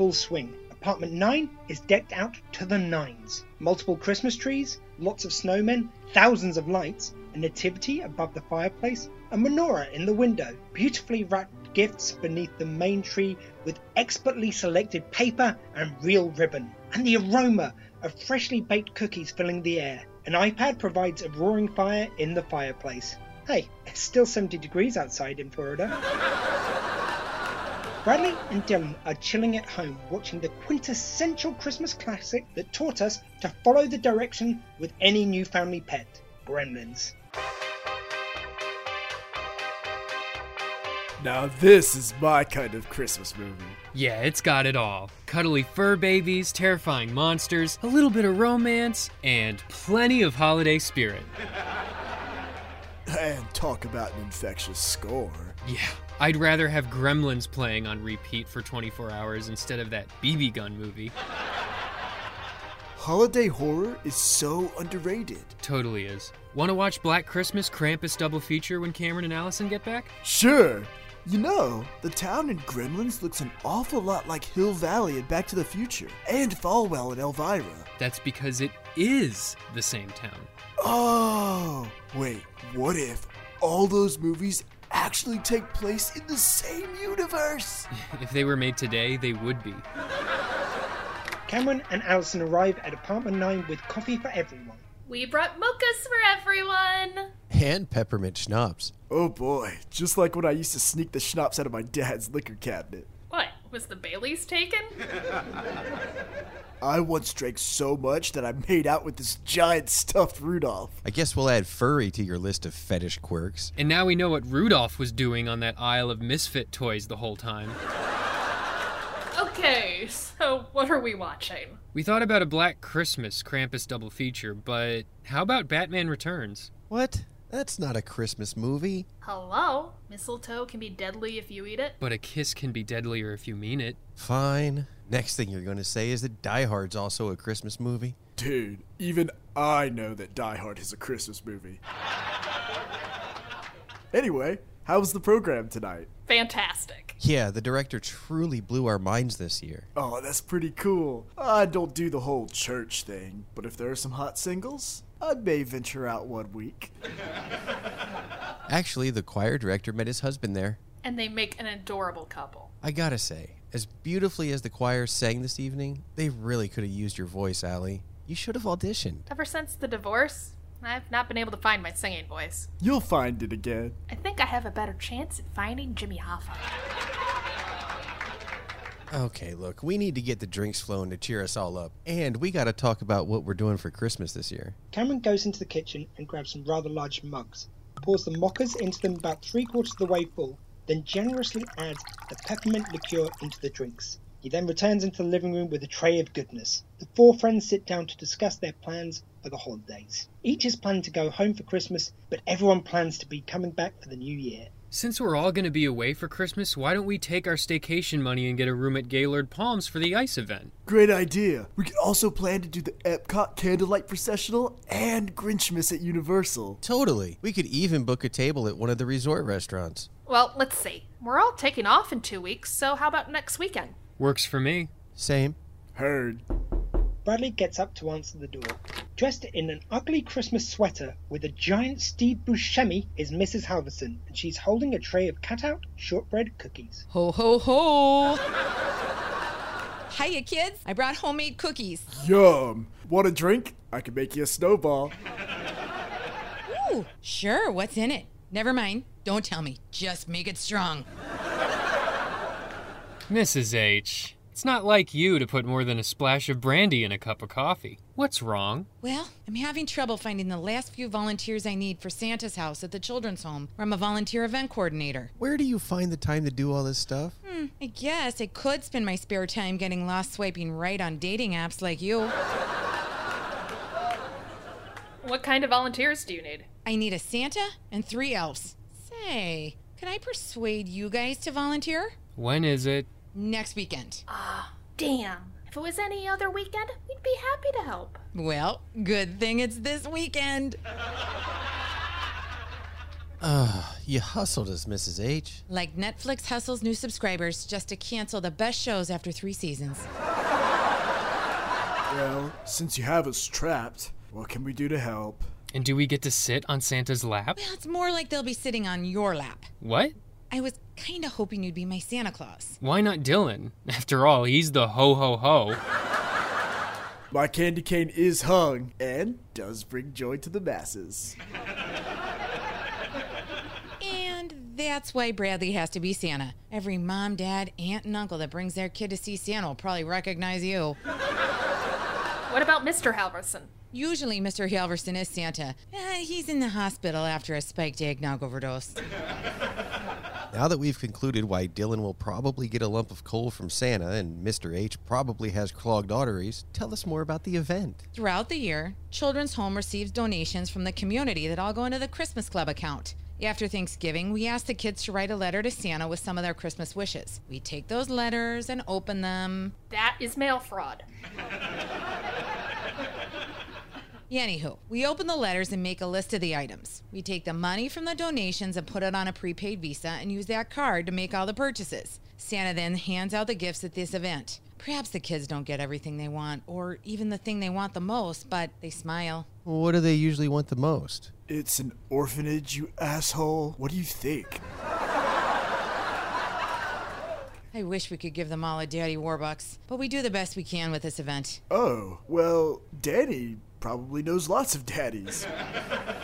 full swing. Apartment 9 is decked out to the nines. Multiple Christmas trees, lots of snowmen, thousands of lights, a nativity above the fireplace, a menorah in the window, beautifully wrapped gifts beneath the main tree with expertly selected paper and real ribbon, and the aroma of freshly baked cookies filling the air. An iPad provides a roaring fire in the fireplace. Hey, it's still 70 degrees outside in Florida. Bradley and Dylan are chilling at home watching the quintessential Christmas classic that taught us to follow the direction with any new family pet Gremlins. Now this is my kind of Christmas movie. Yeah, it's got it all. Cuddly fur babies, terrifying monsters, a little bit of romance, and plenty of holiday spirit. And talk about an infectious score. Yeah, I'd rather have Gremlins playing on repeat for 24 hours instead of that BB gun movie. Holiday horror is so underrated. Totally is. Want to watch Black Christmas Krampus double feature when Cameron and Allison get back? Sure. You know, the town in Gremlins looks an awful lot like Hill Valley in Back to the Future, and Fallwell in Elvira. That's because it is the same town. Oh, wait, what if all those movies actually take place in the same universe? If they were made today, they would be. Cameron and Allison arrive at apartment 9 with coffee for everyone. We brought mochas for everyone. And peppermint schnapps. Oh boy, just like when I used to sneak the schnapps out of my dad's liquor cabinet. What? Was the Bailey's taken? I once drank so much that I made out with this giant stuffed Rudolph. I guess we'll add furry to your list of fetish quirks. And now we know what Rudolph was doing on that aisle of misfit toys the whole time. Okay, so what are we watching? We thought about a Black Christmas Krampus double feature, but how about Batman Returns? What? That's not a Christmas movie. Hello? Mistletoe can be deadly if you eat it? But a kiss can be deadlier if you mean it. Fine. Next thing you're going to say is that Die Hard's also a Christmas movie. Dude, even I know that Die Hard is a Christmas movie. Anyway, how was the program tonight? Fantastic. Yeah, the director truly blew our minds this year. Oh, that's pretty cool. I don't do the whole church thing, but if there are some hot singles, I may venture out one week. Actually, the choir director met his husband there. And they make an adorable couple. I gotta say, as beautifully as the choir sang this evening, they really could have used your voice, Allie. You should have auditioned. Ever since the divorce, I've not been able to find my singing voice. You'll find it again. I think I have a better chance at finding Jimmy Hoffa. Okay, look, we need to get the drinks flowing to cheer us all up. And we gotta talk about what we're doing for Christmas this year. Cameron goes into the kitchen and grabs some rather large mugs, pours the mochas into them about three quarters of the way full, then generously adds the peppermint liqueur into the drinks. He then returns into the living room with a tray of goodness. The four friends sit down to discuss their plans for the holidays. Each is planning to go home for Christmas, but everyone plans to be coming back for the new year. Since we're all going to be away for Christmas, why don't we take our staycation money and get a room at Gaylord Palms for the ice event? Great idea. We could also plan to do the Epcot Candlelight Processional and Grinchmas at Universal. Totally. We could even book a table at one of the resort restaurants. Well, let's see. We're all taking off in two weeks, so how about next weekend? Works for me. Same. Heard. Bradley gets up to answer the door. Dressed in an ugly Christmas sweater with a giant Steve Buscemi is Mrs. Halverson, and she's holding a tray of cutout shortbread cookies. Ho, ho, ho! Hiya, kids. I brought homemade cookies. Yum. Want a drink? I can make you a snowball. Ooh, sure. What's in it? Never mind. Don't tell me. Just make it strong. Mrs. H, it's not like you to put more than a splash of brandy in a cup of coffee. What's wrong? Well, I'm having trouble finding the last few volunteers I need for Santa's house at the children's home, where I'm a volunteer event coordinator. Where do you find the time to do all this stuff? Hmm, I guess I could spend my spare time getting lost swiping right on dating apps like you. What kind of volunteers do you need? I need a Santa and three elves. Say, can I persuade you guys to volunteer? When is it? Next weekend. Ah, damn. If it was any other weekend, we'd be happy to help. Well, good thing it's this weekend. You hustled us, Mrs. H. Like Netflix hustles new subscribers just to cancel the best shows after three seasons. Well, since you have us trapped, what can we do to help? And do we get to sit on Santa's lap? Well, it's more like they'll be sitting on your lap. What? I was kind of hoping you'd be my Santa Claus. Why not Dylan? After all, he's the ho ho ho. My candy cane is hung and does bring joy to the masses. And that's why Bradley has to be Santa. Every mom, dad, aunt, and uncle that brings their kid to see Santa will probably recognize you. What about Mr. Halverson? Usually, Mr. Halverson is Santa. Eh, he's in the hospital after a spiked eggnog overdose. Now that we've concluded why Dylan will probably get a lump of coal from Santa and Mr. H probably has clogged arteries, tell us more about the event. Throughout the year, Children's Home receives donations from the community that all go into the Christmas Club account. After Thanksgiving, we ask the kids to write a letter to Santa with some of their Christmas wishes. We take those letters and open them. That is mail fraud. Anywho, we open the letters and make a list of the items. We take the money from the donations and put it on a prepaid Visa and use that card to make all the purchases. Santa then hands out the gifts at this event. Perhaps the kids don't get everything they want, or even the thing they want the most, but they smile. What do they usually want the most? It's an orphanage, you asshole. What do you think? I wish we could give them all a Daddy Warbucks, but we do the best we can with this event. Oh, well, Danny probably knows lots of daddies.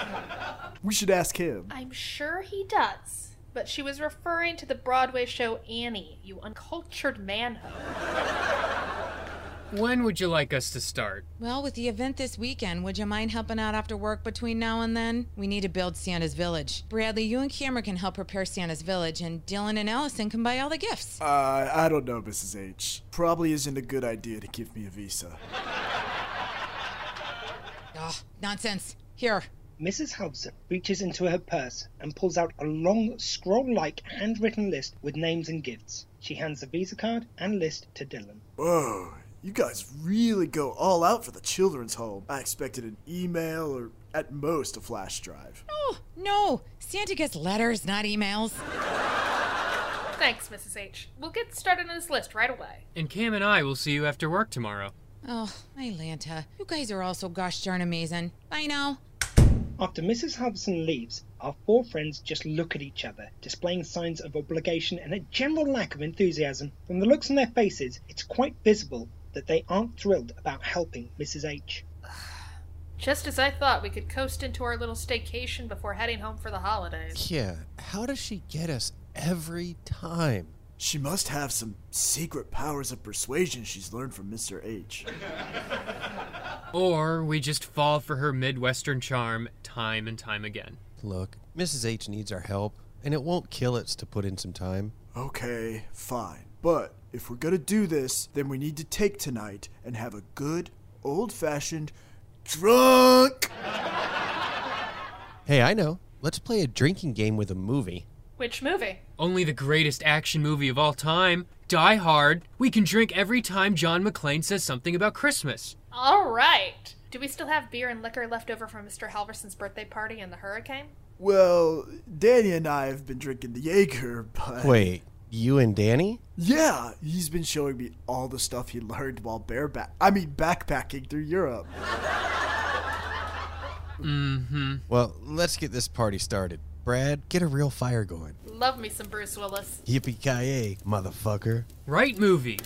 we should ask him. I'm sure he does. But she was referring to the Broadway show Annie, you uncultured manho. When would you like us to start? Well, with the event this weekend, would you mind helping out after work between now and then? We need to build Santa's Village. Bradley, you and Cameron can help prepare Santa's Village, and Dylan and Allison can buy all the gifts. Uh, I don't know, Mrs. H. Probably isn't a good idea to give me a visa. Oh, nonsense. Here. Mrs. Halverson reaches into her purse and pulls out a long, scroll like handwritten list with names and gifts. She hands the Visa card and list to Dylan. Whoa, you guys really go all out for the children's home. I expected an email or at most a flash drive. Oh, no. Santa gets letters, not emails. Thanks, Mrs. H. We'll get started on this list right away. And Cam and I will see you after work tomorrow. Oh, Atlanta. You guys are all so gosh darn amazing. Bye now. After Mrs. Halverson leaves, our four friends just look at each other, displaying signs of obligation and a general lack of enthusiasm. From the looks on their faces, it's quite visible that they aren't thrilled about helping Mrs. H. Just as I thought we could coast into our little staycation before heading home for the holidays. Yeah, how does she get us every time? She must have some secret powers of persuasion she's learned from Mr. H. Or we just fall for her Midwestern charm time and time again. Look, Mrs. H needs our help, and it won't kill us to put in some time. Okay, fine. But if we're gonna do this, then we need to take tonight and have a good, old fashioned drunk. Hey, I know. Let's play a drinking game with a movie. Which movie? Only the greatest action movie of all time, Die Hard. We can drink every time John McClane says something about Christmas. All right. Do we still have beer and liquor left over from Mr. Halverson's birthday party and the hurricane? Well, Danny and I have been drinking the Jaeger, but. Wait, you and Danny? Yeah, he's been showing me all the stuff he learned while bareback. I mean, backpacking through Europe. Mm-hmm. Well, let's get this party started. Brad, get a real fire going. Love me some Bruce Willis. Yippee ki motherfucker. Right movie.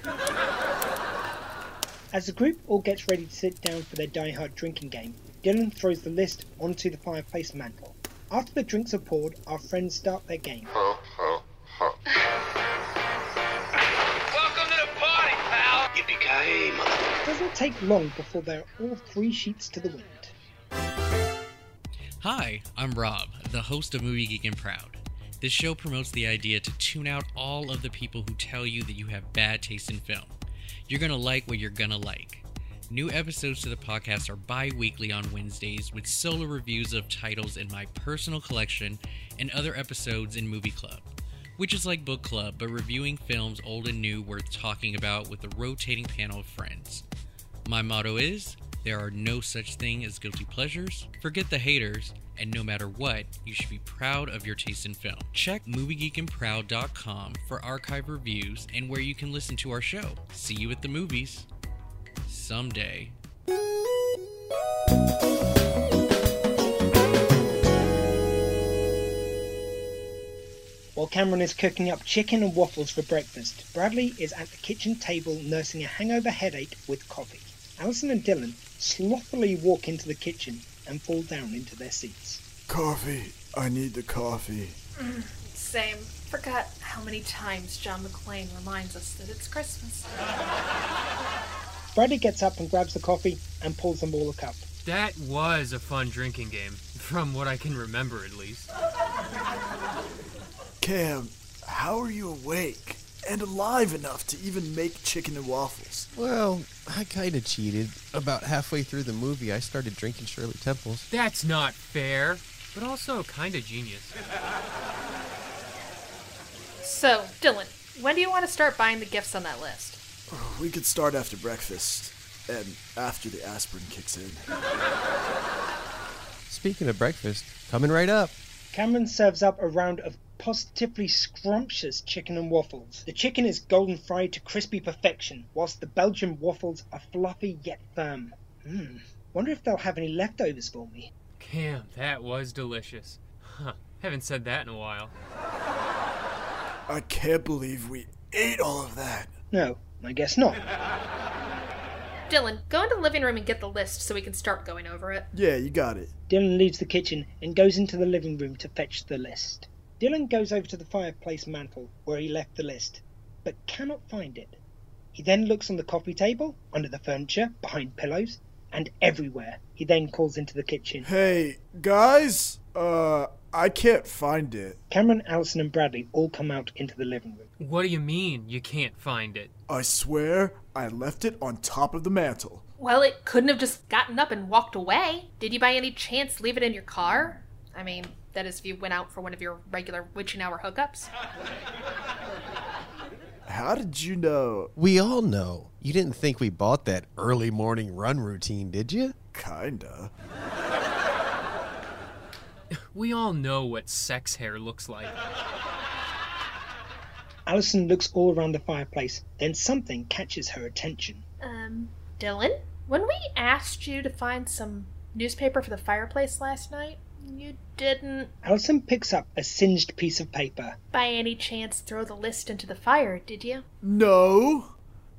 As the group all gets ready to sit down for their Die Hard drinking game, Dylan throws the list onto the fireplace mantel. After the drinks are poured, our friends start their game. Welcome to the party, pal. Yippee-ki-yay. It doesn't take long before they're all three sheets to the wind. Hi, I'm Rob, the host of Movie Geek and Proud. This show promotes the idea to tune out all of the people who tell you that you have bad taste in film. You're gonna like what you're gonna like. New episodes to the podcast are bi weekly on Wednesdays with solo reviews of titles in my personal collection and other episodes in Movie Club, which is like book club but reviewing films old and new worth talking about with a rotating panel of friends. My motto is there are no such thing as guilty pleasures, forget the haters, And no matter what, you should be proud of your taste in film. Check MovieGeekandProud.com for archive reviews and where you can listen to our show. See you at the movies. Someday. While Cameron is cooking up chicken and waffles for breakfast, Bradley is at the kitchen table nursing a hangover headache with coffee. Allison and Dylan slothfully walk into the kitchen and fall down into their seats. Coffee. I need the coffee. Mm, same. Forgot how many times John McClane reminds us that it's Christmas. Bradley gets up and grabs the coffee and pulls them all a cup. That was a fun drinking game, from what I can remember at least. Cam, how are you awake and alive enough to even make chicken and waffles? Well, I kind of cheated. About halfway through the movie, I started drinking Shirley Temples. That's not fair, but also kind of genius. So, Dylan, when do you want to start buying the gifts on that list? We could start after breakfast and after the aspirin kicks in. Speaking of breakfast, coming right up. Cameron serves up a round of positively scrumptious chicken and waffles. The chicken is golden fried to crispy perfection, whilst the Belgian waffles are fluffy yet firm. Hmm. Wonder if they'll have any leftovers for me. Cam, that was delicious. Huh, haven't said that in a while. I can't believe we ate all of that. No, I guess not. Dylan, go into the living room and get the list so we can start going over it. Yeah, you got it. Dylan leaves the kitchen and goes into the living room to fetch the list. Dylan goes over to the fireplace mantel where he left the list, but cannot find it. He then looks on the coffee table, under the furniture, behind pillows, and everywhere. He then calls into the kitchen. Hey, guys, uh, I can't find it. Cameron, Allison, and Bradley all come out into the living room. What do you mean you can't find it? I swear I left it on top of the mantle. Well, it couldn't have just gotten up and walked away. Did you by any chance leave it in your car? I mean, that is if you went out for one of your regular witching hour hookups. How did you know? We all know. You didn't think we bought that early morning run routine, did you? Kinda. We all know what sex hair looks like. Allison looks all around the fireplace, then something catches her attention. Um, Dylan, when we asked you to find some newspaper for the fireplace last night, you didn't, Allison picks up a singed piece of paper. by any chance, throw the list into the fire, did you? No.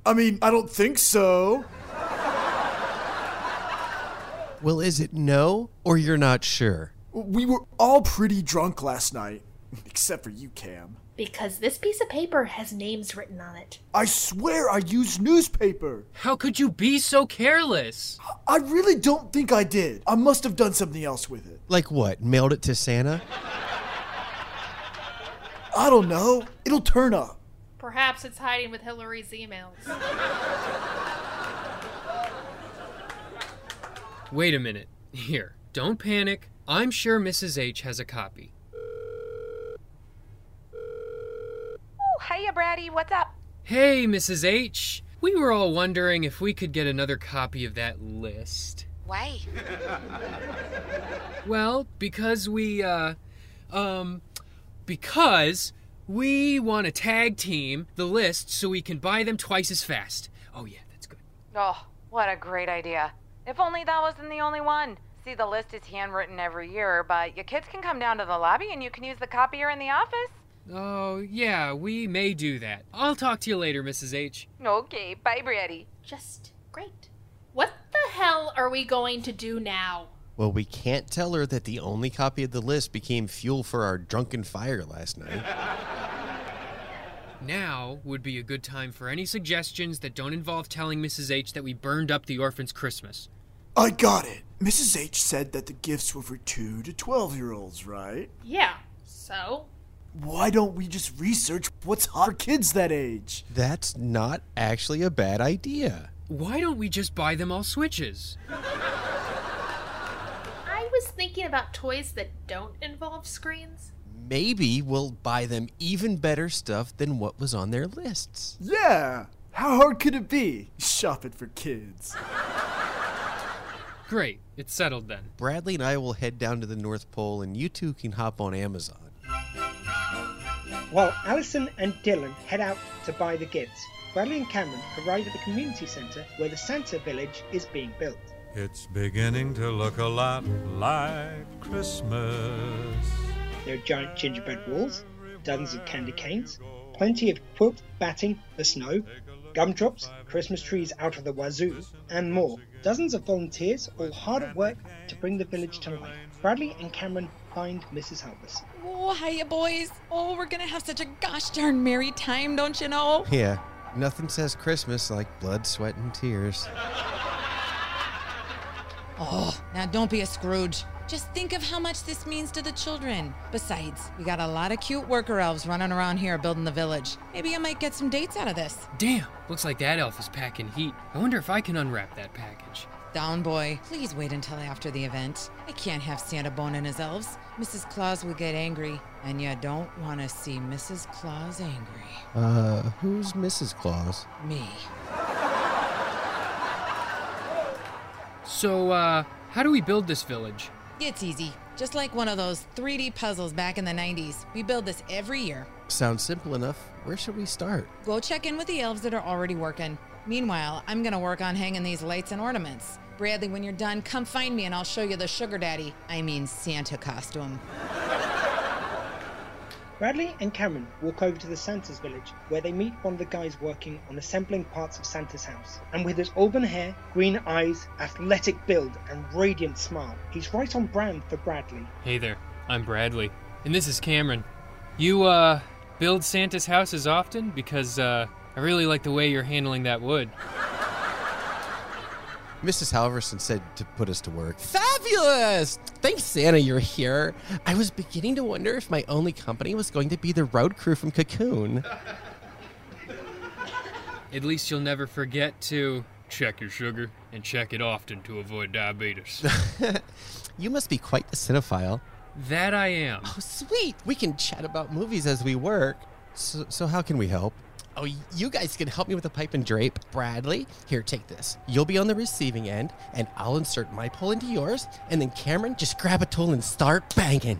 I mean, I don't think so. Well, is it no, or you're not sure? We were all pretty drunk last night. Except for you, Cam. Because this piece of paper has names written on it. I swear I used newspaper. How could you be so careless? I really don't think I did. I must have done something else with it. Like what? Mailed it to Santa? I don't know. It'll turn up. Perhaps it's hiding with Hillary's emails. Wait a minute. Here, don't panic. I'm sure Mrs. H has a copy. Oh, hiya, Brady. What's up? Hey, Mrs. H. We were all wondering if we could get another copy of that list. Why? Well, because we, uh, um, because we want to tag team the list so we can buy them twice as fast. Oh, yeah, that's good. Oh, what a great idea. If only that wasn't the only one. See, the list is handwritten every year, but your kids can come down to the lobby and you can use the copier in the office. Oh, yeah, we may do that. I'll talk to you later, Mrs. H. Okay, bye, Brady. Just great. What the hell are we going to do now? Well, we can't tell her that the only copy of the list became fuel for our drunken fire last night. Now would be a good time for any suggestions that don't involve telling Mrs. H that we burned up the orphan's Christmas. I got it. Mrs. H said that the gifts were for 2 to 12 year olds, right? Yeah, so? Why don't we just research what's hot for kids that age? That's not actually a bad idea. Why don't we just buy them all Switches? I was thinking about toys that don't involve screens. Maybe we'll buy them even better stuff than what was on their lists. Yeah. How hard could it be? Shop it for kids. Great, it's settled then. Bradley and I will head down to the North Pole, and you two can hop on Amazon. While Allison and Dylan head out to buy the gifts, Bradley and Cameron arrive at the community centre where the Santa village is being built. It's beginning to look a lot like Christmas. There are giant gingerbread walls, dozens of candy canes, plenty of quilt batting the snow, gumdrops, Christmas trees out of the wazoo, and more. Dozens of volunteers all hard at work to bring the village to life. Bradley and Cameron find Mrs. Halvers. Oh, hiya, boys. Oh, we're gonna have such a gosh darn merry time, don't you know? Yeah, nothing says Christmas like blood, sweat, and tears. Oh, now don't be a Scrooge. Just think of how much this means to the children. Besides, we got a lot of cute worker elves running around here building the village. Maybe I might get some dates out of this. Damn, looks like that elf is packing heat. I wonder if I can unwrap that package. Down, boy. Please wait until after the event. I can't have Santa Bone and his elves. Mrs. Claus will get angry, and you don't want to see Mrs. Claus angry. Uh, who's Mrs. Claus? Me. So, uh, how do we build this village? It's easy. Just like one of those 3D puzzles back in the 90s. We build this every year. Sounds simple enough. Where should we start? Go check in with the elves that are already working. Meanwhile, I'm gonna work on hanging these lights and ornaments. Bradley, when you're done, come find me and I'll show you the sugar daddy, I mean Santa costume. Bradley and Cameron walk over to the Santa's village where they meet one of the guys working on assembling parts of Santa's house. And with his auburn hair, green eyes, athletic build, and radiant smile, he's right on brand for Bradley. Hey there, I'm Bradley. And this is Cameron. You, uh, build Santa's houses often? Because, uh, I really like the way you're handling that wood. Mrs. Halverson said to put us to work. Fabulous! Thanks, Santa, you're here. I was beginning to wonder if my only company was going to be the road crew from Cocoon. At least you'll never forget to check your sugar and check it often to avoid diabetes. you must be quite the cinephile. that I am. Oh, sweet! We can chat about movies as we work. So, so how can we help? Oh, you guys can help me with the pipe and drape. Bradley, here, take this. You'll be on the receiving end, and I'll insert my pole into yours, and then Cameron, just grab a tool and start banging.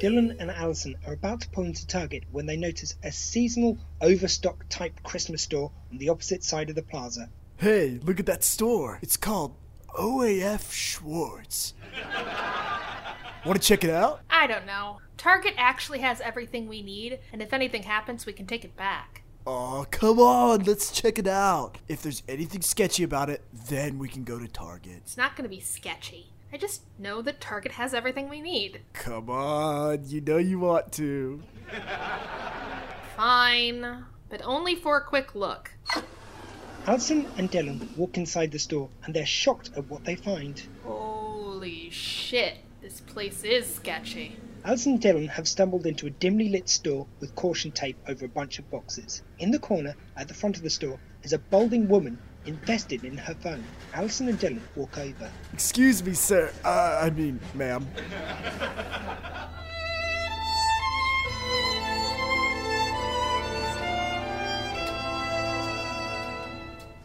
Dylan and Allison are about to pull into Target when they notice a seasonal overstock type Christmas store on the opposite side of the plaza. Hey, look at that store. It's called OAF Schwartz. Want to check it out? I don't know. Target actually has everything we need, and if anything happens, we can take it back. Oh, come on, let's check it out. If there's anything sketchy about it, then we can go to Target. It's not to be sketchy. I just know that Target has everything we need. Come on, you know you want to. Fine, but only for a quick look. Allison and Dylan walk inside the store and they're shocked at what they find. Holy shit, this place is sketchy. Allison and Dylan have stumbled into a dimly lit store with caution tape over a bunch of boxes. In the corner, at the front of the store, is a balding woman invested in her phone. Allison and Dylan walk over. Excuse me, sir. Uh, I mean, ma'am.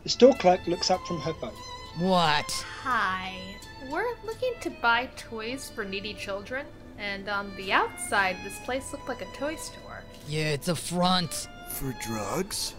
The store clerk looks up from her phone. What? Hi. We're looking to buy toys for needy children, and on the outside, this place looked like a toy store. Yeah, it's a front. For drugs?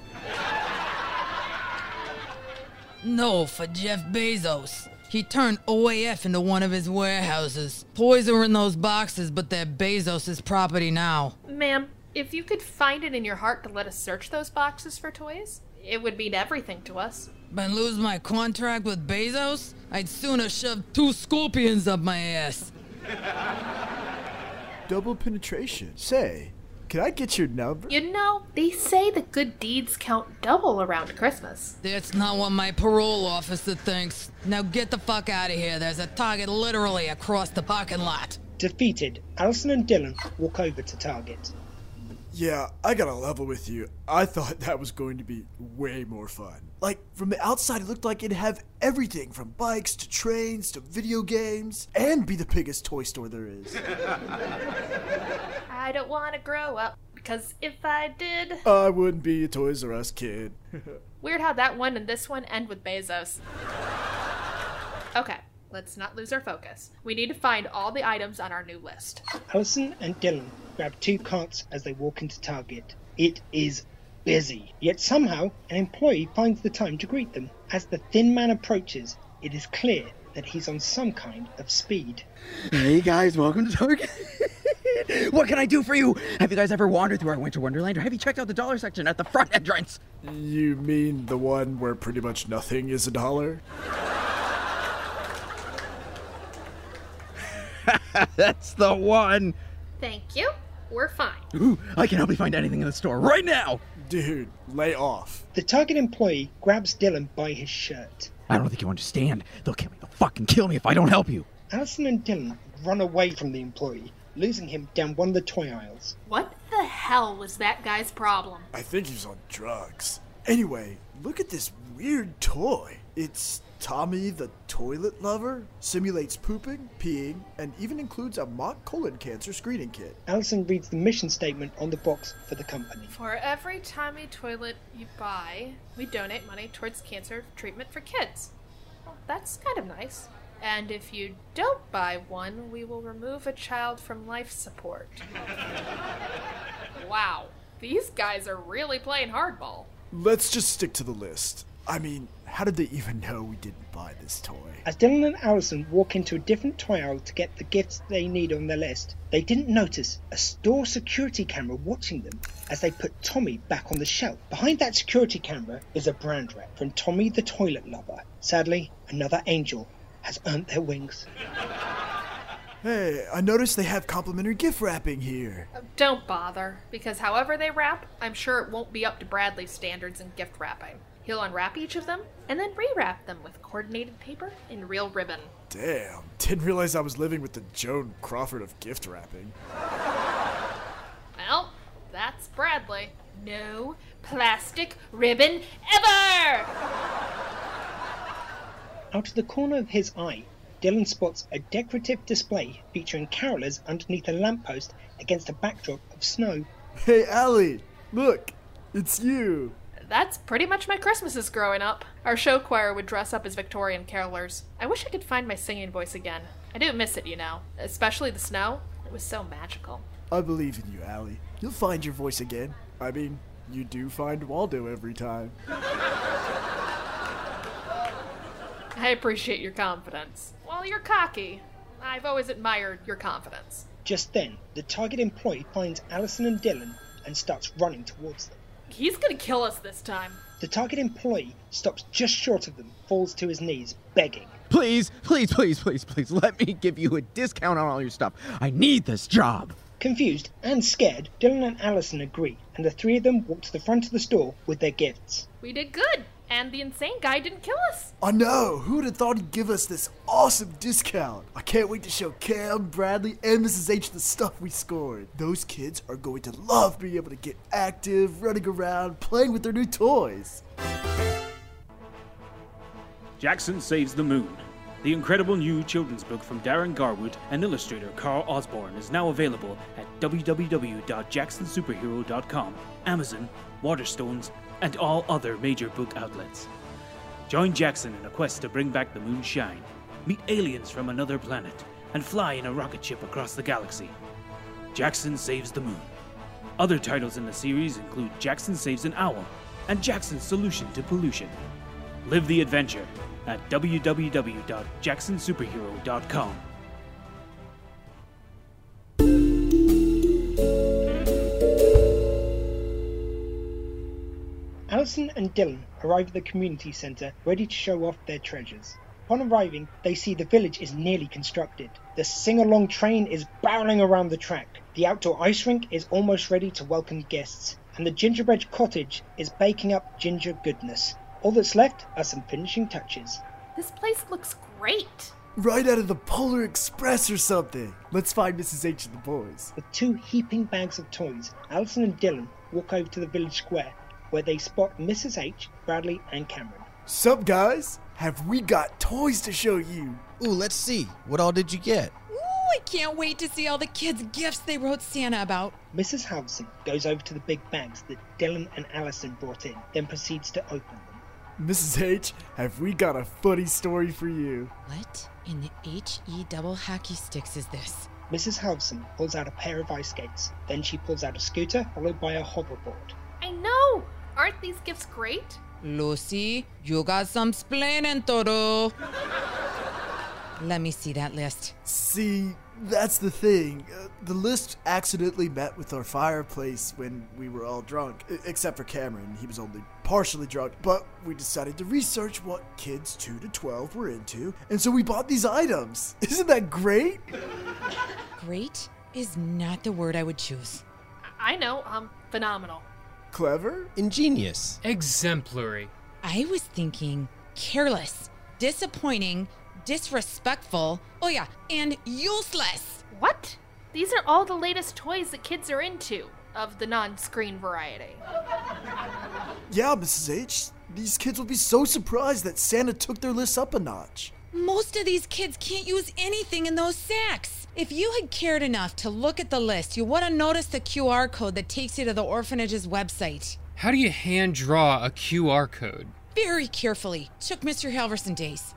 No, for Jeff Bezos. He turned OAF into one of his warehouses. Toys are in those boxes, but they're Bezos' property now. Ma'am, if you could find it in your heart to let us search those boxes for toys, it would mean everything to us. But lose my contract with Bezos? I'd sooner shove two scorpions up my ass. Double penetration. Say, can I get your number? You know, they say that good deeds count double around Christmas. That's not what my parole officer thinks. Now get the fuck out of here. There's a target literally across the parking lot. Defeated, Allison and Dylan walk over to Target. Yeah, I gotta level with you. I thought that was going to be way more fun. Like, from the outside, it looked like it'd have everything from bikes to trains to video games, and be the biggest toy store there is. I don't want to grow up. Because if I did. I wouldn't be a Toys R Us kid. Weird how that one and this one end with Bezos. Okay, let's not lose our focus. We need to find all the items on our new list. Alison and Dylan grab two carts as they walk into Target. It is busy, yet somehow an employee finds the time to greet them. As the thin man approaches, it is clear that he's on some kind of speed. Hey guys, welcome to Target. what can I do for you? Have you guys ever wandered through our winter wonderland or have you checked out the dollar section at the front entrance? You mean the one where pretty much nothing is a dollar? That's the one. Thank you. We're fine. Ooh, I can help you find anything in the store right now. Dude, lay off. The Target employee grabs Dylan by his shirt. I don't think you understand. They'll kill me. They'll fucking kill me if I don't help you. Alison and Dylan run away from the employee, losing him down one of the toy aisles. What the hell was that guy's problem? I think he's on drugs. Anyway, look at this weird toy. It's Tommy the Toilet Lover, simulates pooping, peeing, and even includes a mock colon cancer screening kit. Allison reads the mission statement on the box for the company. For every Tommy toilet you buy, we donate money towards cancer treatment for kids. Well, that's kind of nice. And if you don't buy one, we will remove a child from life support. wow, these guys are really playing hardball. Let's just stick to the list. I mean, how did they even know we didn't buy this toy? As Dylan and Allison walk into a different toy aisle to get the gifts they need on their list, they didn't notice a store security camera watching them as they put Tommy back on the shelf. Behind that security camera is a brand rep from Tommy the Toilet Lover. Sadly, another angel has earned their wings. Hey, I noticed they have complimentary gift wrapping here. Don't bother, because however they wrap, I'm sure it won't be up to Bradley's standards in gift wrapping. He'll unwrap each of them and then rewrap them with coordinated paper and real ribbon. Damn, didn't realize I was living with the Joan Crawford of gift wrapping. Well, that's Bradley. No plastic ribbon ever! Out of the corner of his eye, Dylan spots a decorative display featuring carolers underneath a lamppost against a backdrop of snow. Hey, Allie, look, it's you. That's pretty much my Christmases growing up. Our show choir would dress up as Victorian carolers. I wish I could find my singing voice again. I do miss it, you know, especially the snow. It was so magical. I believe in you, Allie. You'll find your voice again. I mean, you do find Waldo every time. I appreciate your confidence. Well, you're cocky. I've always admired your confidence. Just then, the Target employee finds Allison and Dylan and starts running towards them. He's gonna kill us this time. The Target employee stops just short of them, falls to his knees, begging. Please, please, please, please, please, let me give you a discount on all your stuff. I need this job. Confused and scared, Dylan and Allison agree, and the three of them walk to the front of the store with their gifts. We did good, and the insane guy didn't kill us. I know, who would have thought he'd give us this awesome discount? I can't wait to show Cam, Bradley, and Mrs. H the stuff we scored. Those kids are going to love being able to get active, running around, playing with their new toys. Jackson Saves the Moon. The incredible new children's book from Darren Garwood and illustrator Carl Osborne is now available at www.jacksonsuperhero.com, Amazon, Waterstones, and all other major book outlets. Join Jackson in a quest to bring back the moonshine, meet aliens from another planet, and fly in a rocket ship across the galaxy. Jackson Saves the Moon. Other titles in the series include Jackson Saves an Owl and Jackson's Solution to Pollution. Live the adventure at www.jacksonsuperhero.com. Alison and Dylan arrive at the community centre ready to show off their treasures. Upon arriving, they see the village is nearly constructed. The sing along train is barreling around the track. The outdoor ice rink is almost ready to welcome guests. And the gingerbread cottage is baking up ginger goodness. All that's left are some finishing touches. This place looks great. Right out of the Polar Express or something. Let's find Mrs. H and the boys. With two heaping bags of toys, Alison and Dylan walk over to the village square, where they spot Mrs. H, Bradley, and Cameron. Sup, guys? Have we got toys to show you? Ooh, let's see. What all did you get? Ooh, I can't wait to see all the kids' gifts they wrote Santa about. Mrs. Halverson goes over to the big bags that Dylan and Allison brought in, then proceeds to open them. Mrs. H, have we got a funny story for you? What in the HE double hockey sticks is this? Mrs. Halverson pulls out a pair of ice skates, then she pulls out a scooter, followed by a hoverboard. I know! Aren't these gifts great? Lucy, you got some splaining to do. Let me see that list. See, that's the thing. Uh, the list accidentally met with our fireplace when we were all drunk, e- except for Cameron. He was only partially drunk. But we decided to research what kids 2 to 12 were into, and so we bought these items. Isn't that great? Great is not the word I would choose. I know, um, phenomenal. Clever? Ingenious. Exemplary. I was thinking careless, disappointing, disrespectful, oh yeah, and useless. What? These are all the latest toys that kids are into, of the non screen variety. Yeah, Mrs. H. These kids will be so surprised that Santa took their list up a notch. Most of these kids can't use anything in those sacks. If you had cared enough to look at the list, you would have noticed the QR code that takes you to the orphanage's website. How do you hand draw a QR code? Very carefully. Took Mr. Halverson days.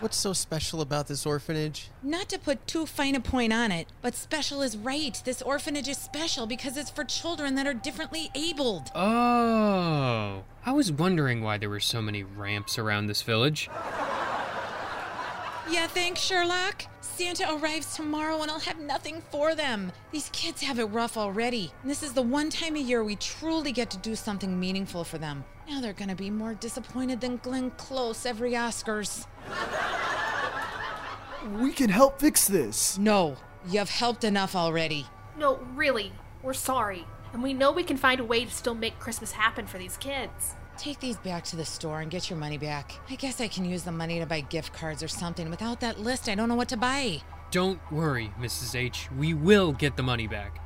What's so special about this orphanage? Not to put too fine a point on it, but special is right. This orphanage is special because it's for children that are differently abled. Oh. I was wondering why there were so many ramps around this village. Yeah, thanks, Sherlock. Santa arrives tomorrow and I'll have nothing for them. These kids have it rough already. And this is the one time a year we truly get to do something meaningful for them. Now they're gonna be more disappointed than Glenn Close every Oscars. We can help fix this. No, you've helped enough already. No, really, we're sorry. And we know we can find a way to still make Christmas happen for these kids. Take these back to the store and get your money back. I guess I can use the money to buy gift cards or something. Without that list, I don't know what to buy. Don't worry, Mrs. H. We will get the money back.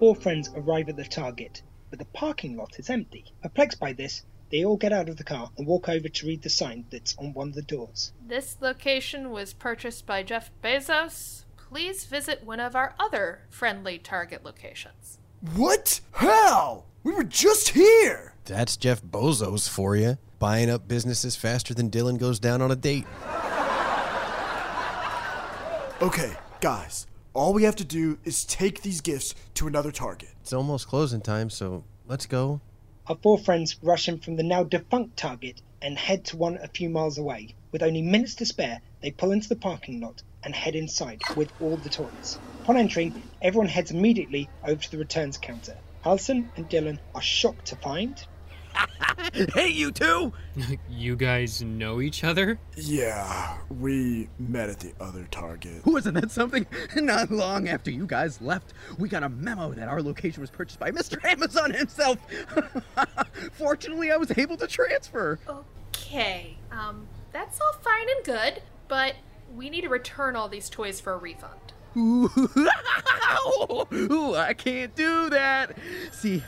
Four friends arrive at the target, but the parking lot is empty. Perplexed by this, they all get out of the car and walk over to read the sign that's on one of the doors. This location was purchased by Jeff Bezos. Please visit one of our other friendly Target locations. What? How? We were just here! That's Jeff Bozos for you. Buying up businesses faster than Dylan goes down on a date. Okay, guys, all we have to do is take these gifts to another target. It's almost closing time, so let's go. Our four friends rush in from the now defunct target and head to one a few miles away. With only minutes to spare, they pull into the parking lot and head inside with all the toys. Upon entering, everyone heads immediately over to the returns counter. Alison and Dylan are shocked to find hey, you two! you guys know each other? Yeah, we met at the other target. Wasn't that something? Not long after you guys left, we got a memo that our location was purchased by Mr. Amazon himself. Fortunately, I was able to transfer. Okay, um, that's all fine and good, but we need to return all these toys for a refund. Ooh, Ooh, I can't do that. See,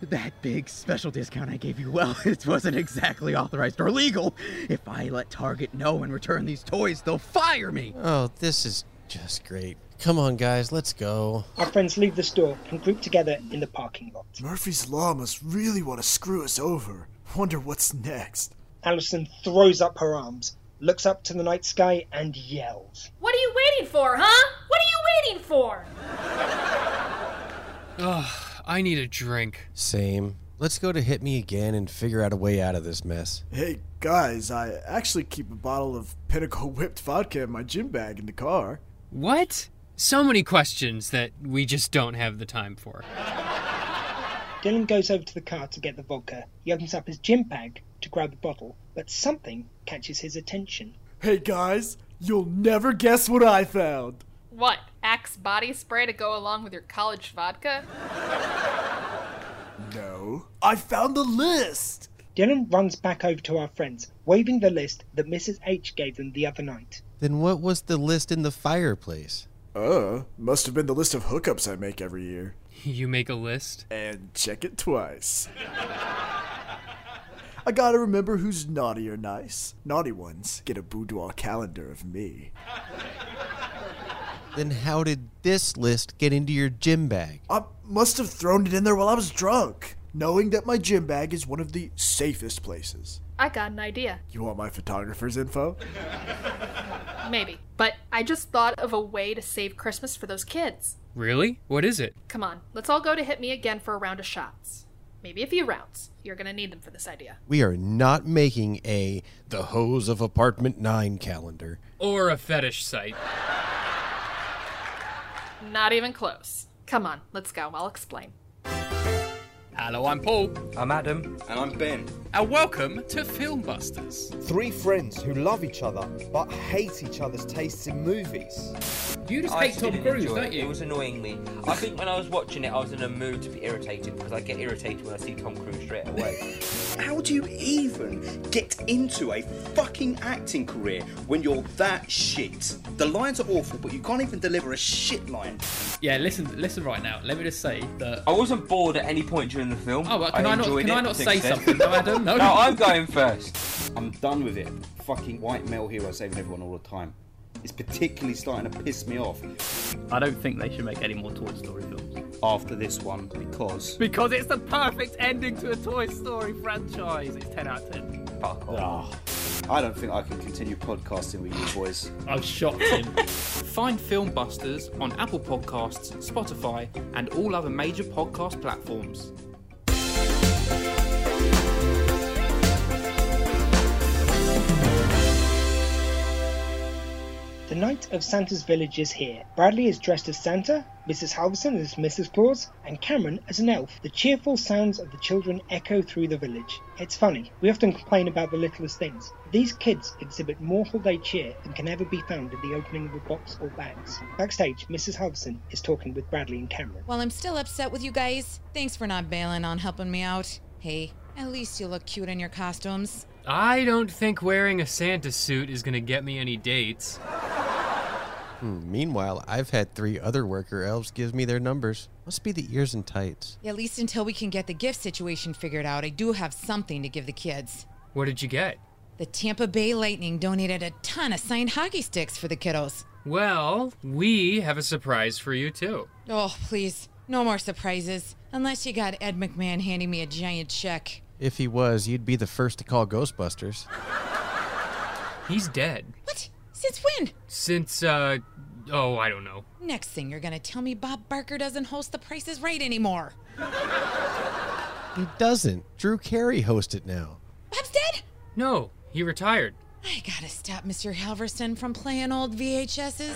that big special discount I gave you, well, it wasn't exactly authorized or legal. If I let Target know and return these toys, they'll fire me. Oh, this is just great. Come on, guys, let's go. Our friends leave the store and group together in the parking lot. Murphy's Law must really want to screw us over. Wonder what's next. Allison throws up her arms, looks up to the night sky, and yells. What are you waiting for, huh? What are you waiting for? Ugh, I need a drink. Same. Let's go to Hit Me Again and figure out a way out of this mess. Hey, guys, I actually keep a bottle of Pinnacle whipped vodka in my gym bag in the car. What? So many questions that we just don't have the time for. Dylan goes over to the car to get the vodka. He opens up his gym bag to grab the bottle, but something catches his attention. Hey, guys, you'll never guess what I found. What? Axe body spray to go along with your college vodka? No. I found the list! Dylan runs back over to our friends, waving the list that Mrs. H gave them the other night. Then what was the list in the fireplace? Uh, must have been the list of hookups I make every year. You make a list? And check it twice. I gotta remember who's naughty or nice. Naughty ones get a boudoir calendar of me. Then how did this list get into your gym bag? I must have thrown it in there while I was drunk, knowing that my gym bag is one of the safest places. I got an idea. You want my photographer's info? Maybe. But I just thought of a way to save Christmas for those kids. Really? What is it? Come on, let's all go to Hit Me Again for a round of shots. Maybe a few rounds. You're gonna need them for this idea. We are not making a The Hose of Apartment 9 calendar. Or a fetish site. Not even close. Come on, let's go. I'll explain. Hello, I'm Paul. I'm Adam. And I'm Ben. And welcome to Filmbusters. Three friends who love each other but hate each other's tastes in movies. You just I hate Tom Cruise, don't it. you? It was annoying me. I think when I was watching it, I was in a mood to be irritated because I get irritated when I see Tom Cruise straight away. How do you even get into a fucking acting career when you're that shit? The lines are awful, but you can't even deliver a shit line. Yeah, listen, listen right now. Let me just say that. I wasn't bored at any point during the film. Oh, well, can I not- can it I not say extent. something, though, Adam? No. no, I'm going first. I'm done with it. Fucking white male hero saving everyone all the time. It's particularly starting to piss me off. I don't think they should make any more Toy Story films. After this one, because. Because it's the perfect ending to a Toy Story franchise. It's 10 out of 10. Fuck off. Ah. I don't think I can continue podcasting with you boys. I've shocked him. Find Filmbusters on Apple Podcasts, Spotify, and all other major podcast platforms. The night of Santa's village is here. Bradley is dressed as Santa, Mrs. Halverson as Mrs. Claus, and Cameron as an elf. The cheerful sounds of the children echo through the village. It's funny, we often complain about the littlest things. These kids exhibit more holiday cheer than can ever be found in the opening of a box or bags. Backstage, Mrs. Halverson is talking with Bradley and Cameron. Well, I'm still upset with you guys. Thanks for not bailing on helping me out. Hey, at least you look cute in your costumes. I don't think wearing a Santa suit is gonna get me any dates. Hmm, meanwhile, I've had three other worker elves give me their numbers. Must be the ears and tights. At least until we can get the gift situation figured out, I do have something to give the kids. What did you get? The Tampa Bay Lightning donated a ton of signed hockey sticks for the kiddos. Well, we have a surprise for you too. Oh, please, no more surprises. Unless you got Ed McMahon handing me a giant check. If he was, you'd be the first to call Ghostbusters. He's dead. What? Since when? Since, uh, oh, I don't know. Next thing you're gonna tell me Bob Barker doesn't host The Price is Right anymore. He doesn't. Drew Carey hosts it now. Bob's dead? No, he retired. I gotta stop Mr. Halverson from playing old VHSs.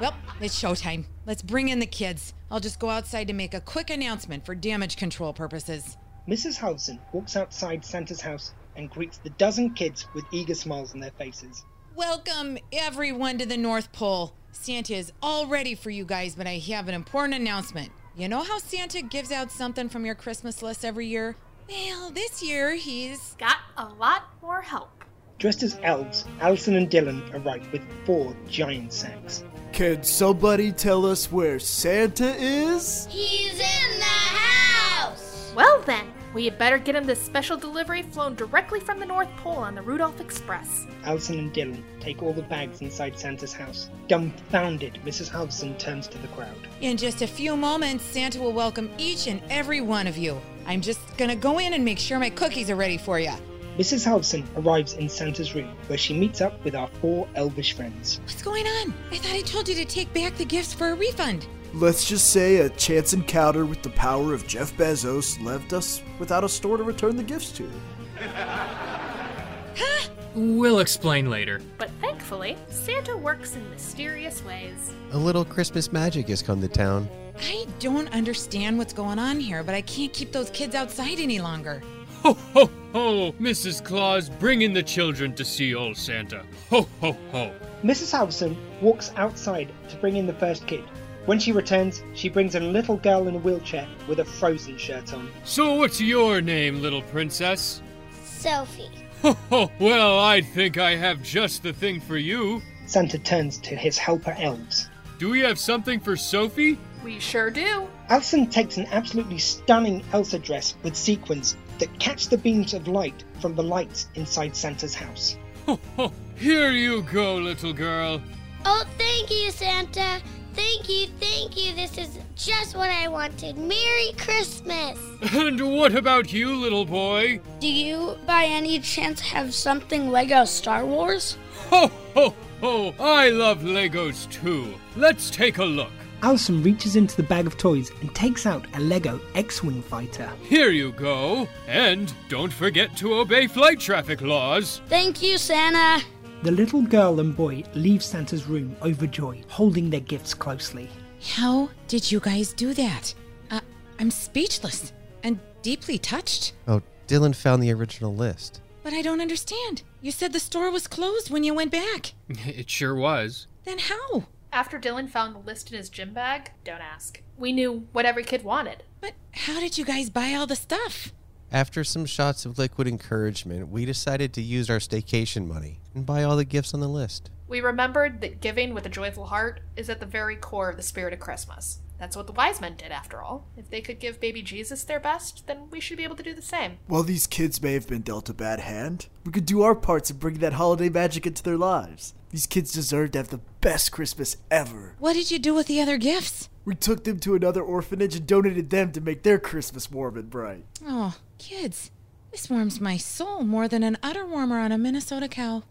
Well, it's showtime. Let's bring in the kids. I'll just go outside to make a quick announcement for damage control purposes. Mrs. Halverson walks outside Santa's house and greets the dozen kids with eager smiles on their faces. Welcome, everyone, to the North Pole. Santa is all ready for you guys, but I have an important announcement. You know how Santa gives out something from your Christmas list every year? Well, this year he's got a lot more help. Dressed as elves, Alison and Dylan arrive with four giant sacks. Can somebody tell us where Santa is? He's in the house! Well then, we had better get him this special delivery flown directly from the North Pole on the Rudolph Express. Alison and Dylan take all the bags inside Santa's house. Dumbfounded, Mrs. Halverson turns to the crowd. In just a few moments, Santa will welcome each and every one of you. I'm just gonna go in and make sure my cookies are ready for you. Mrs. Halverson arrives in Santa's room, where she meets up with our four elvish friends. What's going on? I thought I told you to take back the gifts for a refund. Let's just say a chance encounter with the power of Jeff Bezos left us without a store to return the gifts to. huh? We'll explain later. But thankfully, Santa works in mysterious ways. A little Christmas magic has come to town. I don't understand what's going on here, but I can't keep those kids outside any longer. Ho, ho, ho! Mrs. Claus, bring in the children to see old Santa. Ho, ho, ho! Mrs. Halverson walks outside to bring in the first kid. When she returns, she brings in a little girl in a wheelchair with a frozen shirt on. So, what's your name, little princess? Sophie. Ho, ho! Well, I think I have just the thing for you. Santa turns to his helper elves. do we have something for Sophie? We sure do. Alison takes an absolutely stunning Elsa dress with sequins that catch the beams of light from the lights inside Santa's house. Here you go, little girl. Oh, thank you, Santa. Thank you, thank you. This is just what I wanted. Merry Christmas. And what about you, little boy? Do you, by any chance, have something Lego Star Wars? Ho, ho, ho! I love Legos too. Let's take a look. Alison reaches into the bag of toys and takes out a Lego X Wing fighter. Here you go. And don't forget to obey flight traffic laws. Thank you, Santa. The little girl and boy leave Santa's room overjoyed, holding their gifts closely. How did you guys do that? Uh, I'm speechless and deeply touched. Oh, Dylan found the original list. But I don't understand. You said the store was closed when you went back. It sure was. Then how? After Dylan found the list in his gym bag, don't ask. We knew what every kid wanted. But how did you guys buy all the stuff? After some shots of liquid encouragement, we decided to use our staycation money and buy all the gifts on the list. We remembered that giving with a joyful heart is at the very core of the spirit of Christmas. That's what the wise men did, after all. If they could give baby Jesus their best, then we should be able to do the same. While these kids may have been dealt a bad hand, we could do our parts in bringing that holiday magic into their lives. These kids deserve to have the best Christmas ever. What did you do with the other gifts? We took them to another orphanage and donated them to make their Christmas warm and bright. Oh, kids. This warms my soul more than an udder warmer on a Minnesota cow.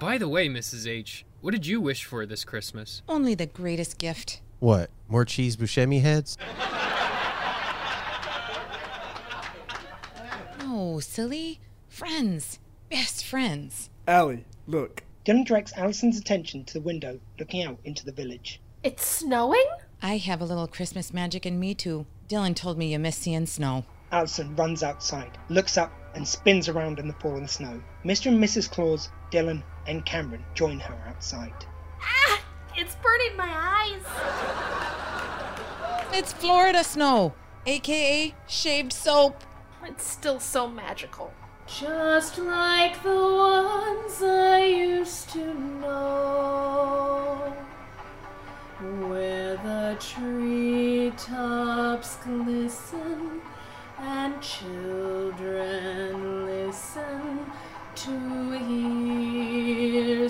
By the way, Mrs. H, what did you wish for this Christmas? Only the greatest gift. What? More cheese Buscemi heads? Oh, silly. Friends. Best friends. Allie, look. Dylan directs Allison's attention to the window looking out into the village. It's snowing? I have a little Christmas magic in me, too. Dylan told me you miss seeing snow. Allison runs outside, looks up, and spins around in the falling snow. Mr. and Mrs. Claus, Dylan, and Cameron join her outside. Ah! It's burning my eyes. It's Florida snow, aka shaved soap. It's still so magical. Just like the ones I used to know, where the treetops glisten and children listen to hear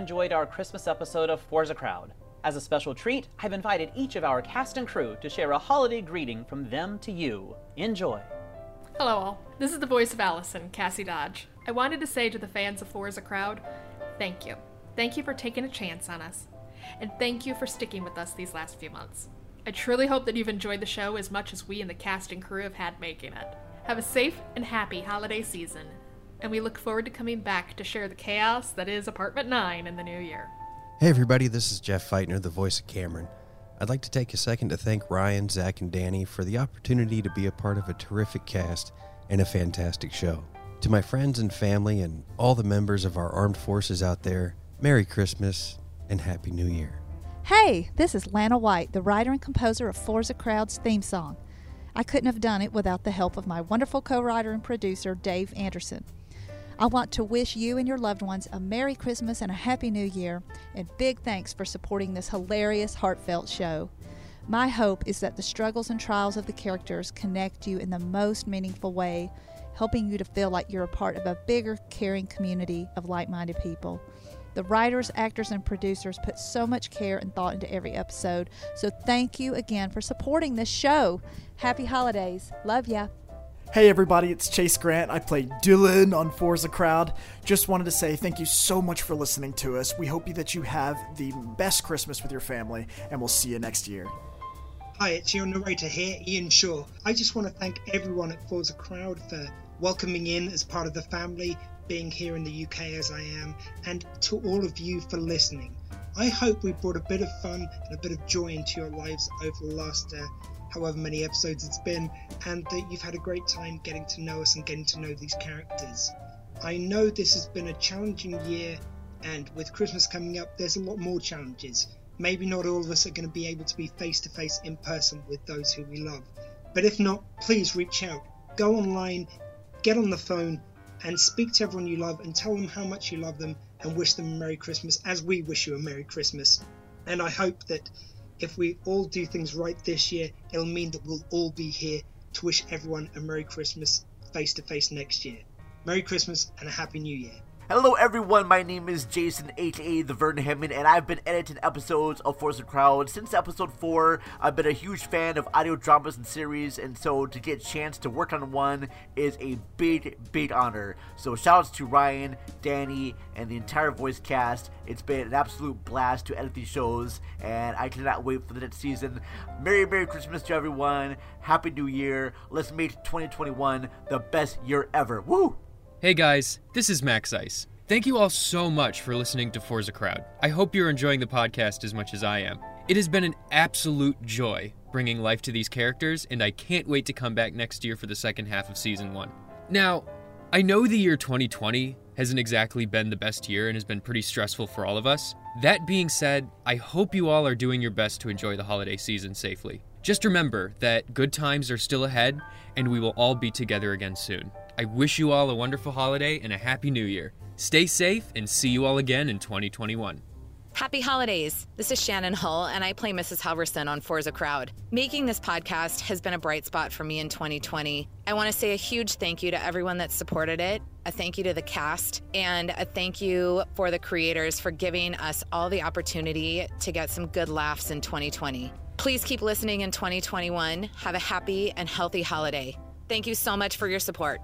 enjoyed our Christmas episode of Four's a Crowd. As a special treat, I've invited each of our cast and crew to share a holiday greeting from them to you. Enjoy. Hello, all. This is the voice of Allison, Cassie Dodge. I wanted to say to the fans of Four's a Crowd, thank you. Thank you for taking a chance on us. And thank you for sticking with us these last few months. I truly hope that you've enjoyed the show as much as we and the cast and crew have had making it. Have a safe and happy holiday season, and we look forward to coming back to share the chaos that is Apartment 9 in the new year. Hey, everybody, this is Jeff Feitner, the voice of Cameron. I'd like to take a second to thank Ryan, Zach, and Danny for the opportunity to be a part of a terrific cast and a fantastic show. To my friends and family and all the members of our armed forces out there, Merry Christmas and Happy New Year. Hey, this is Lana White, the writer and composer of Four's a Crowd's theme song. I couldn't have done it without the help of my wonderful co writer and producer, Dave Anderson. I want to wish you and your loved ones a Merry Christmas and a Happy New Year, and big thanks for supporting this hilarious, heartfelt show. My hope is that the struggles and trials of the characters connect you in the most meaningful way, helping you to feel like you're a part of a bigger, caring community of like minded people. The writers, actors, and producers put so much care and thought into every episode, so thank you again for supporting this show. Happy holidays. Love ya. Hey everybody, it's Chase Grant. I play Dylan on Four's a Crowd. Just wanted to say thank you so much for listening to us. We hope that you have the best Christmas with your family, and we'll see you next year. Hi, it's your narrator here, Ian Shaw. I just want to thank everyone at Four's a Crowd for welcoming in as part of the family, being here in the UK as I am, and to all of you for listening. I hope we brought a bit of fun and a bit of joy into your lives over the last uh, however many episodes it's been, and that you've had a great time getting to know us and getting to know these characters. I know this has been a challenging year, and with Christmas coming up, there's a lot more challenges. Maybe not all of us are going to be able to be face to face in person with those who we love, but if not, please reach out. Go online, get on the phone, and speak to everyone you love and tell them how much you love them and wish them a Merry Christmas as we wish you a Merry Christmas. And I hope that if we all do things right this year, it'll mean that we'll all be here to wish everyone a Merry Christmas face to face next year. Merry Christmas and a Happy New Year. Hello everyone, my name is Jason aka The Vernon Hammond and I've been editing episodes of Force Four's a Crowd since episode 4. I've been a huge fan of audio dramas and series and so to get a chance to work on one is a big, big honor. So shoutouts to Ryan, Danny, and the entire voice cast. It's been an absolute blast to edit these shows and I cannot wait for the next season. Merry, Merry Christmas to everyone. Happy New Year. Let's make 2021 the best year ever. Woo! Hey guys, this is Max Ice. Thank you all so much for listening to Four's a Crowd. I hope you're enjoying the podcast as much as I am. It has been an absolute joy bringing life to these characters, and I can't wait to come back next year for the second half of season one. Now, I know the year 2020 hasn't exactly been the best year and has been pretty stressful for all of us. That being said, I hope you all are doing your best to enjoy the holiday season safely. Just remember that good times are still ahead, and we will all be together again soon. I wish you all a wonderful holiday and a happy new year. Stay safe and see you all again in 2021. Happy holidays. This is Shannon Hull, and I play Mrs. Halverson on Four's a Crowd. Making this podcast has been a bright spot for me in 2020. I want to say a huge thank you to everyone that supported it, a thank you to the cast, and a thank you for the creators for giving us all the opportunity to get some good laughs in 2020. Please keep listening in 2021. Have a happy and healthy holiday. Thank you so much for your support.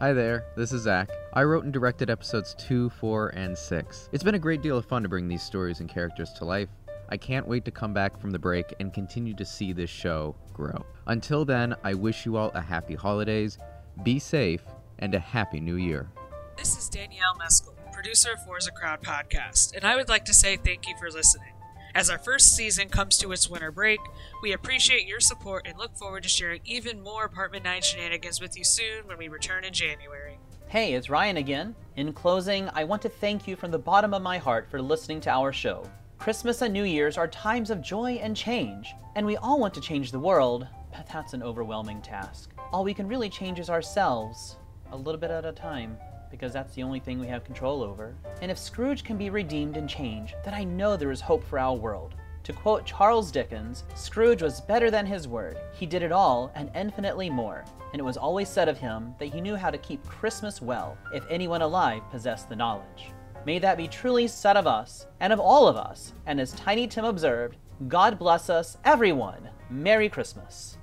Hi there, this is Zach. I wrote and directed episodes 2, 4, and 6. It's been a great deal of fun to bring these stories and characters to life. I can't wait to come back from the break and continue to see this show grow. Until then, I wish you all a happy holidays, be safe, and a happy new year. This is Danielle Meskel, producer of Four's a Crowd podcast, and I would like to say thank you for listening. As our first season comes to its winter break, we appreciate your support and look forward to sharing even more Apartment 9 shenanigans with you soon when we return in January. Hey, it's Ryan again. In closing, I want to thank you from the bottom of my heart for listening to our show. Christmas and New Year's are times of joy and change, and we all want to change the world, but that's an overwhelming task. All we can really change is ourselves, a little bit at a time because that's the only thing we have control over. And if Scrooge can be redeemed and changed, then I know there is hope for our world. To quote Charles Dickens, Scrooge was better than his word. He did it all and infinitely more. And it was always said of him that he knew how to keep Christmas well, if anyone alive possessed the knowledge. May that be truly said of us, and of all of us, and as Tiny Tim observed, God bless us, everyone. Merry Christmas.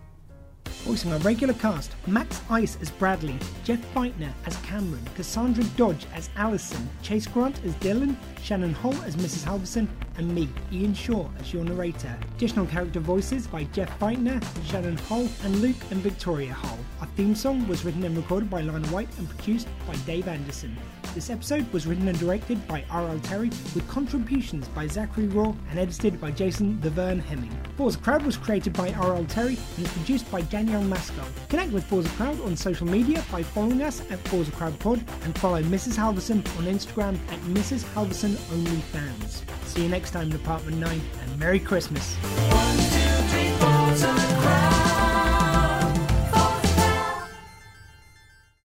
Voicing our regular cast Max Ice as Bradley, Jeff Feitner as Cameron, Cassandra Dodge as Allison, Chase Grant as Dylan, Shannon Holt as Mrs. Halverson, and me, Ian Shaw, as your narrator. Additional character voices by Jeff Feitner, Shannon Hull, and Luke and Victoria Hull. Our theme song was written and recorded by Lana White and produced by Dave Anderson. This episode was written and directed by R.L. Terry with contributions by Zachary Raw and edited by Jason The Vern Hemming. Four's a Crowd was created by R.L. Terry and is produced by Danielle Masco. Connect with Four's a Crowd on social media by following us at Four's a Crowd Pod and follow Mrs. Halverson on Instagram at Mrs. Halverson OnlyFans. See you next time, Department 9, and Merry Christmas. One, two, three, four,